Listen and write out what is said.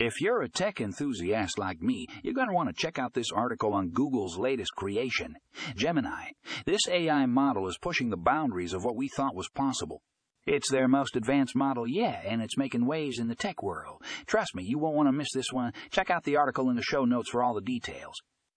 If you're a tech enthusiast like me, you're going to want to check out this article on Google's latest creation, Gemini. This AI model is pushing the boundaries of what we thought was possible. It's their most advanced model yet, and it's making waves in the tech world. Trust me, you won't want to miss this one. Check out the article in the show notes for all the details.